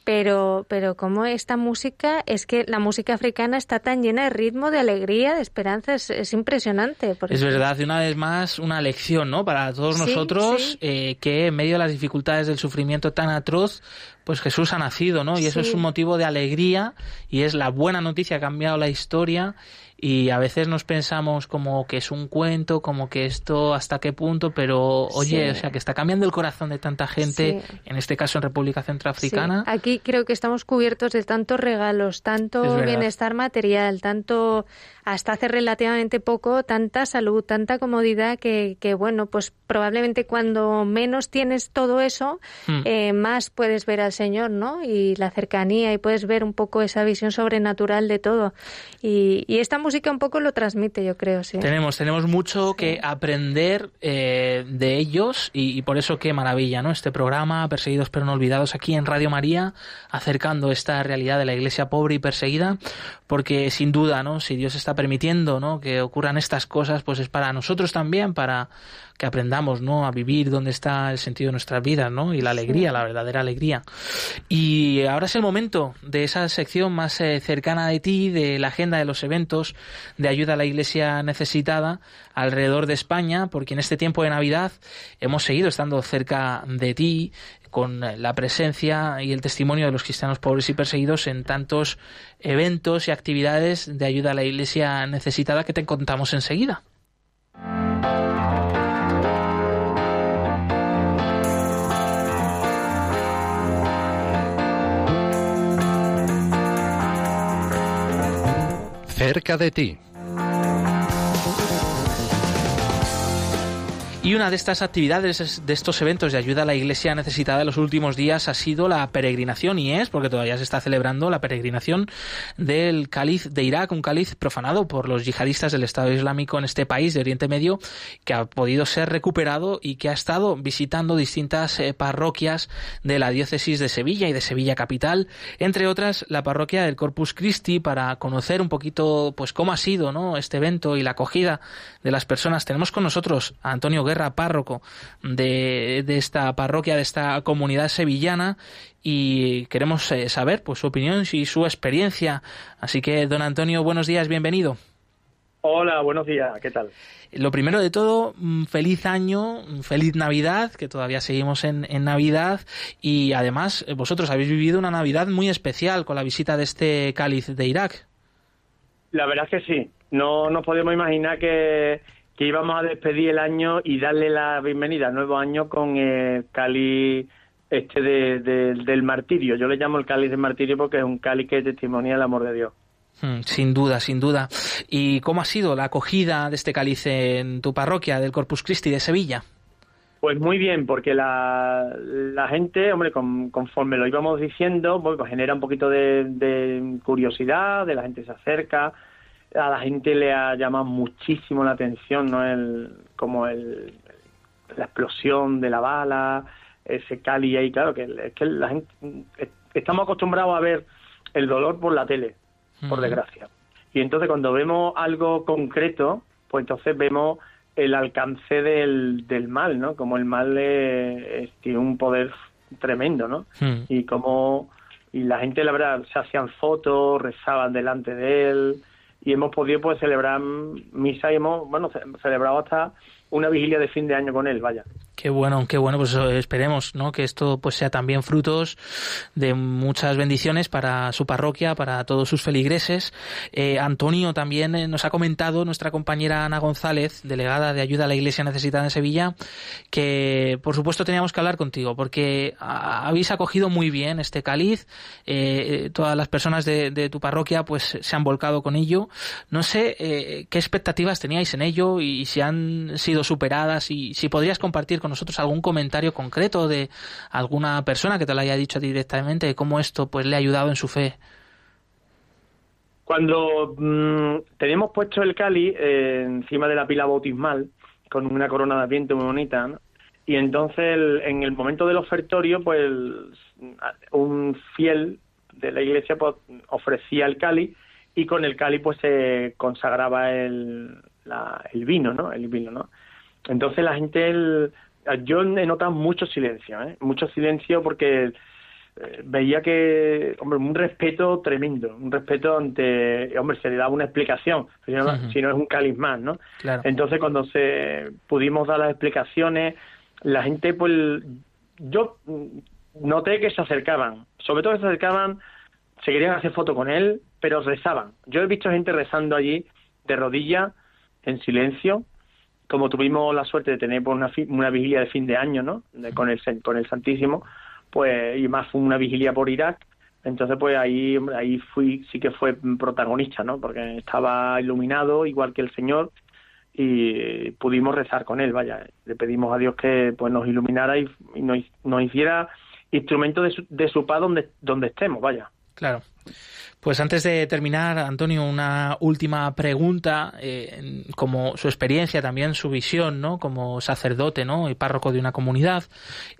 pero, pero como esta música, es que la música africana está tan llena de ritmo, de alegría, de esperanza, es, impresionante. Es verdad, y una vez más, una lección, ¿no? Para todos nosotros, Eh, que en medio de las dificultades del sufrimiento tan atroz, pues Jesús ha nacido, ¿no? Y eso es un motivo de alegría y es la buena noticia que ha cambiado la historia y a veces nos pensamos como que es un cuento, como que esto hasta qué punto, pero oye, o sea, que está cambiando el corazón de tanta gente, en este caso en República Centroafricana. Aquí creo que estamos cubiertos de tantos regalos, tanto bienestar material, tanto hasta hace relativamente poco tanta salud, tanta comodidad que, que bueno, pues probablemente cuando menos tienes todo eso, hmm. eh, más puedes ver al Señor, ¿no? Y la cercanía y puedes ver un poco esa visión sobrenatural de todo. Y, y esta música un poco lo transmite, yo creo, sí. Tenemos, tenemos mucho que aprender eh, de ellos y, y, por eso qué maravilla, ¿no? Este programa, Perseguidos pero no olvidados, aquí en Radio María, acercando esta realidad de la iglesia pobre y perseguida, porque sin duda, ¿no? Si Dios está permitiendo ¿no? que ocurran estas cosas, pues es para nosotros también, para que aprendamos ¿no? a vivir donde está el sentido de nuestras vidas ¿no? y la alegría, la verdadera alegría. Y ahora es el momento de esa sección más eh, cercana de ti, de la agenda de los eventos de ayuda a la iglesia necesitada alrededor de España, porque en este tiempo de Navidad hemos seguido estando cerca de ti, con la presencia y el testimonio de los cristianos pobres y perseguidos en tantos eventos y actividades de ayuda a la iglesia necesitada que te contamos enseguida. Cerca de ti. Y una de estas actividades, de estos eventos de ayuda a la iglesia necesitada en los últimos días ha sido la peregrinación, y es, porque todavía se está celebrando, la peregrinación del cáliz de Irak, un cáliz profanado por los yihadistas del Estado Islámico en este país de Oriente Medio, que ha podido ser recuperado y que ha estado visitando distintas eh, parroquias de la diócesis de Sevilla y de Sevilla capital, entre otras la parroquia del Corpus Christi, para conocer un poquito pues cómo ha sido este evento y la acogida de las personas. Tenemos con nosotros a Antonio Guerra, párroco de, de esta parroquia, de esta comunidad sevillana, y queremos eh, saber pues su opinión y su experiencia. Así que, don Antonio, buenos días, bienvenido. Hola, buenos días, ¿qué tal? Lo primero de todo, feliz año, feliz Navidad, que todavía seguimos en, en, Navidad y además eh, vosotros habéis vivido una Navidad muy especial con la visita de este cáliz de Irak. La verdad es que sí, no nos podemos imaginar que, que íbamos a despedir el año y darle la bienvenida al nuevo año con el cáliz este de, del martirio. Yo le llamo el cáliz del martirio porque es un cáliz que testimonia el amor de Dios. Hmm, sin duda, sin duda. ¿Y cómo ha sido la acogida de este cáliz en tu parroquia del Corpus Christi de Sevilla? Pues muy bien, porque la, la gente, hombre, conforme lo íbamos diciendo, pues, genera un poquito de, de curiosidad, de la gente se acerca, a la gente le ha llamado muchísimo la atención, ¿no? El, como el, la explosión de la bala, ese cali ahí, claro, que es que la gente, estamos acostumbrados a ver el dolor por la tele, por desgracia. Y entonces cuando vemos algo concreto, pues entonces vemos el alcance del, del mal, ¿no? Como el mal tiene un poder tremendo, ¿no? Y como y la gente, la verdad, se hacían fotos, rezaban delante de él, y hemos podido pues celebrar misa y hemos bueno celebrado hasta una vigilia de fin de año con él, vaya. Qué bueno, qué bueno, pues esperemos, ¿no? Que esto pues sea también frutos de muchas bendiciones para su parroquia, para todos sus feligreses. Eh, Antonio también eh, nos ha comentado nuestra compañera Ana González, delegada de ayuda a la Iglesia necesitada en Sevilla, que por supuesto teníamos que hablar contigo porque habéis acogido muy bien este cáliz. Eh, todas las personas de, de, tu parroquia pues se han volcado con ello. No sé qué expectativas teníais en ello y si han sido superadas y si podrías compartir con nosotros algún comentario concreto de alguna persona que te lo haya dicho directamente de cómo esto pues le ha ayudado en su fe. Cuando mm, teníamos puesto el cali eh, encima de la pila bautismal con una corona de viento muy bonita, y entonces en el momento del ofertorio, pues un fiel de la iglesia pues, ofrecía el cali y con el cali pues se consagraba el, el vino, ¿no? El vino, ¿no? Entonces la gente, el, yo he notado mucho silencio, ¿eh? mucho silencio porque eh, veía que, hombre, un respeto tremendo, un respeto ante, hombre, se le daba una explicación, si no, si no es un calismán, ¿no? Entonces, cuando se pudimos dar las explicaciones, la gente, pues, yo noté que se acercaban, sobre todo que se acercaban, se querían hacer foto con él, pero rezaban. Yo he visto gente rezando allí de rodillas, en silencio, como tuvimos la suerte de tener pues, una, una vigilia de fin de año, ¿no? con el con el Santísimo, pues y más una vigilia por Irak, entonces pues ahí ahí fui sí que fue protagonista, ¿no? Porque estaba iluminado igual que el Señor y pudimos rezar con él, vaya, le pedimos a Dios que pues nos iluminara y, nos, nos, hiciera instrumento de su, de su paz donde donde estemos, vaya. Claro. Pues antes de terminar, Antonio, una última pregunta, eh, como su experiencia, también su visión, ¿no? Como sacerdote, ¿no? Y párroco de una comunidad,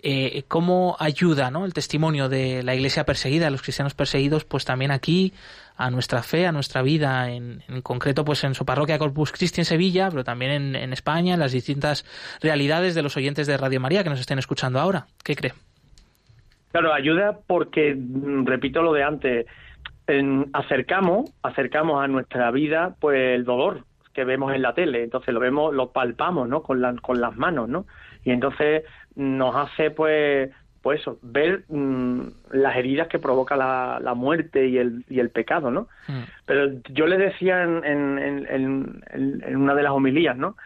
eh, ¿cómo ayuda, ¿no? El testimonio de la Iglesia perseguida, de los cristianos perseguidos, pues también aquí a nuestra fe, a nuestra vida, en, concreto, pues en su parroquia Corpus Christi en Sevilla, pero también en, en España, en las distintas realidades de los oyentes de Radio María que nos estén escuchando ahora. ¿Qué cree? Claro, ayuda porque, mm, repito lo de antes, acercamos, acercamos a nuestra vida pues el dolor que vemos en la tele, entonces lo vemos, lo palpamos, ¿no? Con, con las manos, ¿no? Y entonces nos hace pues pues eso, ver mm, las heridas que provoca la, la, muerte y el, y el pecado, ¿no? Mm. Pero yo le decía en, en, en, en, una de las homilías, ¿no?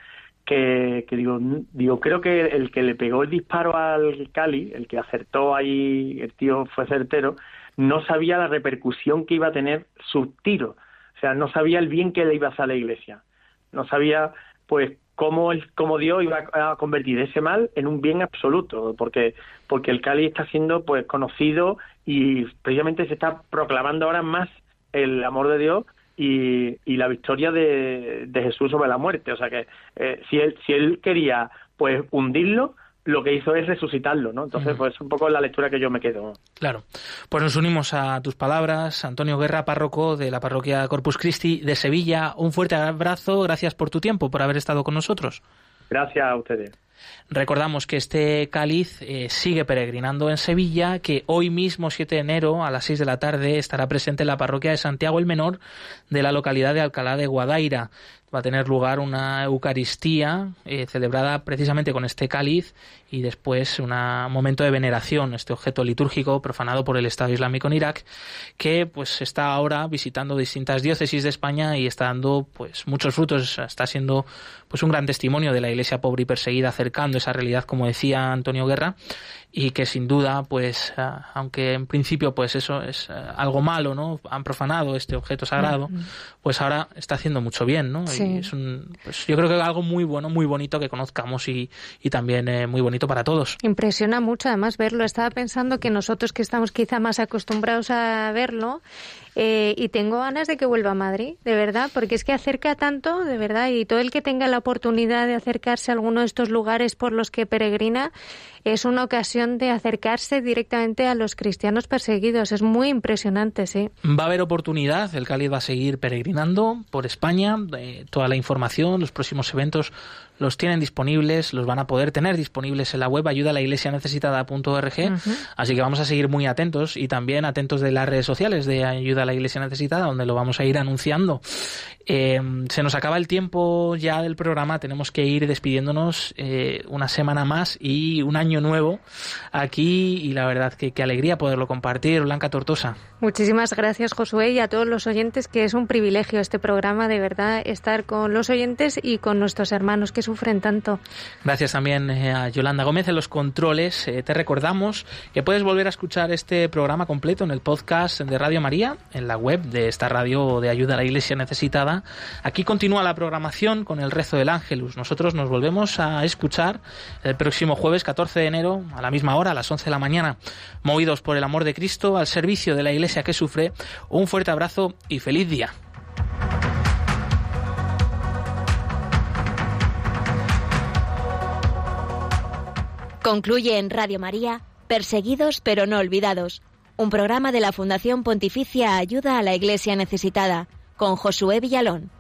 Que, digo, digo, creo que el que le pegó el disparo al Cali, el que acertó ahí, el tío fue certero, no sabía la repercusión que iba a tener su tiro. O sea, no sabía el bien que le iba a hacer a la iglesia. No sabía, pues, cómo, el, cómo Dios iba a convertir ese mal en un bien absoluto, porque, porque el Cali está siendo, pues, conocido y precisamente se está proclamando ahora más el amor de Dios y, y la victoria de, de, Jesús sobre la muerte. O sea que eh, si, él, si él quería, pues, hundirlo, lo que hizo es resucitarlo, ¿no? Entonces, pues es un poco la lectura que yo me quedo. Claro. Pues nos unimos a tus palabras, Antonio Guerra, párroco de la parroquia Corpus Christi de Sevilla. Un fuerte abrazo, gracias por tu tiempo, por haber estado con nosotros. Gracias a ustedes. Recordamos que este cáliz eh, sigue peregrinando en Sevilla, que hoy mismo, 7 de enero, a las 6 de la tarde, estará presente en la parroquia de Santiago el Menor de la localidad de Alcalá de Guadaira va a tener lugar una Eucaristía eh, celebrada precisamente con este cáliz y después un momento de veneración, este objeto litúrgico profanado por el Estado Islámico en Irak, que pues está ahora visitando distintas diócesis de España y está dando pues muchos frutos, está siendo pues un gran testimonio de la Iglesia pobre y perseguida acercando esa realidad, como decía Antonio Guerra, y que sin duda pues aunque en principio pues eso es algo malo, ¿no? Han profanado este objeto sagrado, pues ahora está haciendo mucho bien, ¿no? Y es un, pues yo creo que es algo muy bueno, muy bonito que conozcamos y, y también eh, muy bonito para todos. Impresiona mucho además verlo. Estaba pensando que nosotros que estamos quizá más acostumbrados a verlo, eh, y tengo ganas de que vuelva a Madrid, de verdad, porque es que acerca tanto, de verdad, y todo el que tenga la oportunidad de acercarse a alguno de estos lugares por los que peregrina, es una ocasión de acercarse directamente a los cristianos perseguidos. Es muy impresionante, sí. Va a haber oportunidad, el Cáliz va a seguir peregrinando por España, eh, toda la información, los próximos eventos los tienen disponibles, los van a poder tener disponibles en la web ayuda a la iglesia necesitada.org, así que vamos a seguir muy atentos y también atentos de las redes sociales de ayuda a la iglesia necesitada, donde lo vamos a ir anunciando. Eh, se nos acaba el tiempo ya del programa, tenemos que ir despidiéndonos eh, una semana más y un año nuevo aquí y la verdad que qué alegría poderlo compartir, Blanca Tortosa. Muchísimas gracias Josué y a todos los oyentes que es un privilegio este programa, de verdad, estar con los oyentes y con nuestros hermanos que sufren tanto. Gracias también eh, a Yolanda Gómez en los controles. te recordamos que puedes volver a escuchar este programa completo en el podcast de Radio María, en la web de esta radio de ayuda a la Iglesia necesitada Aquí continúa la programación con el rezo del Ángelus. Nosotros nos volvemos a escuchar el próximo jueves 14 de enero a la misma hora, a las 11 de la mañana, movidos por el amor de Cristo al servicio de la Que sufre. Un fuerte abrazo y feliz día. Concluye en Radio María, Perseguidos pero no olvidados, un programa de la Fundación Pontificia Ayuda a la Iglesia Necesitada con Josué Villalón.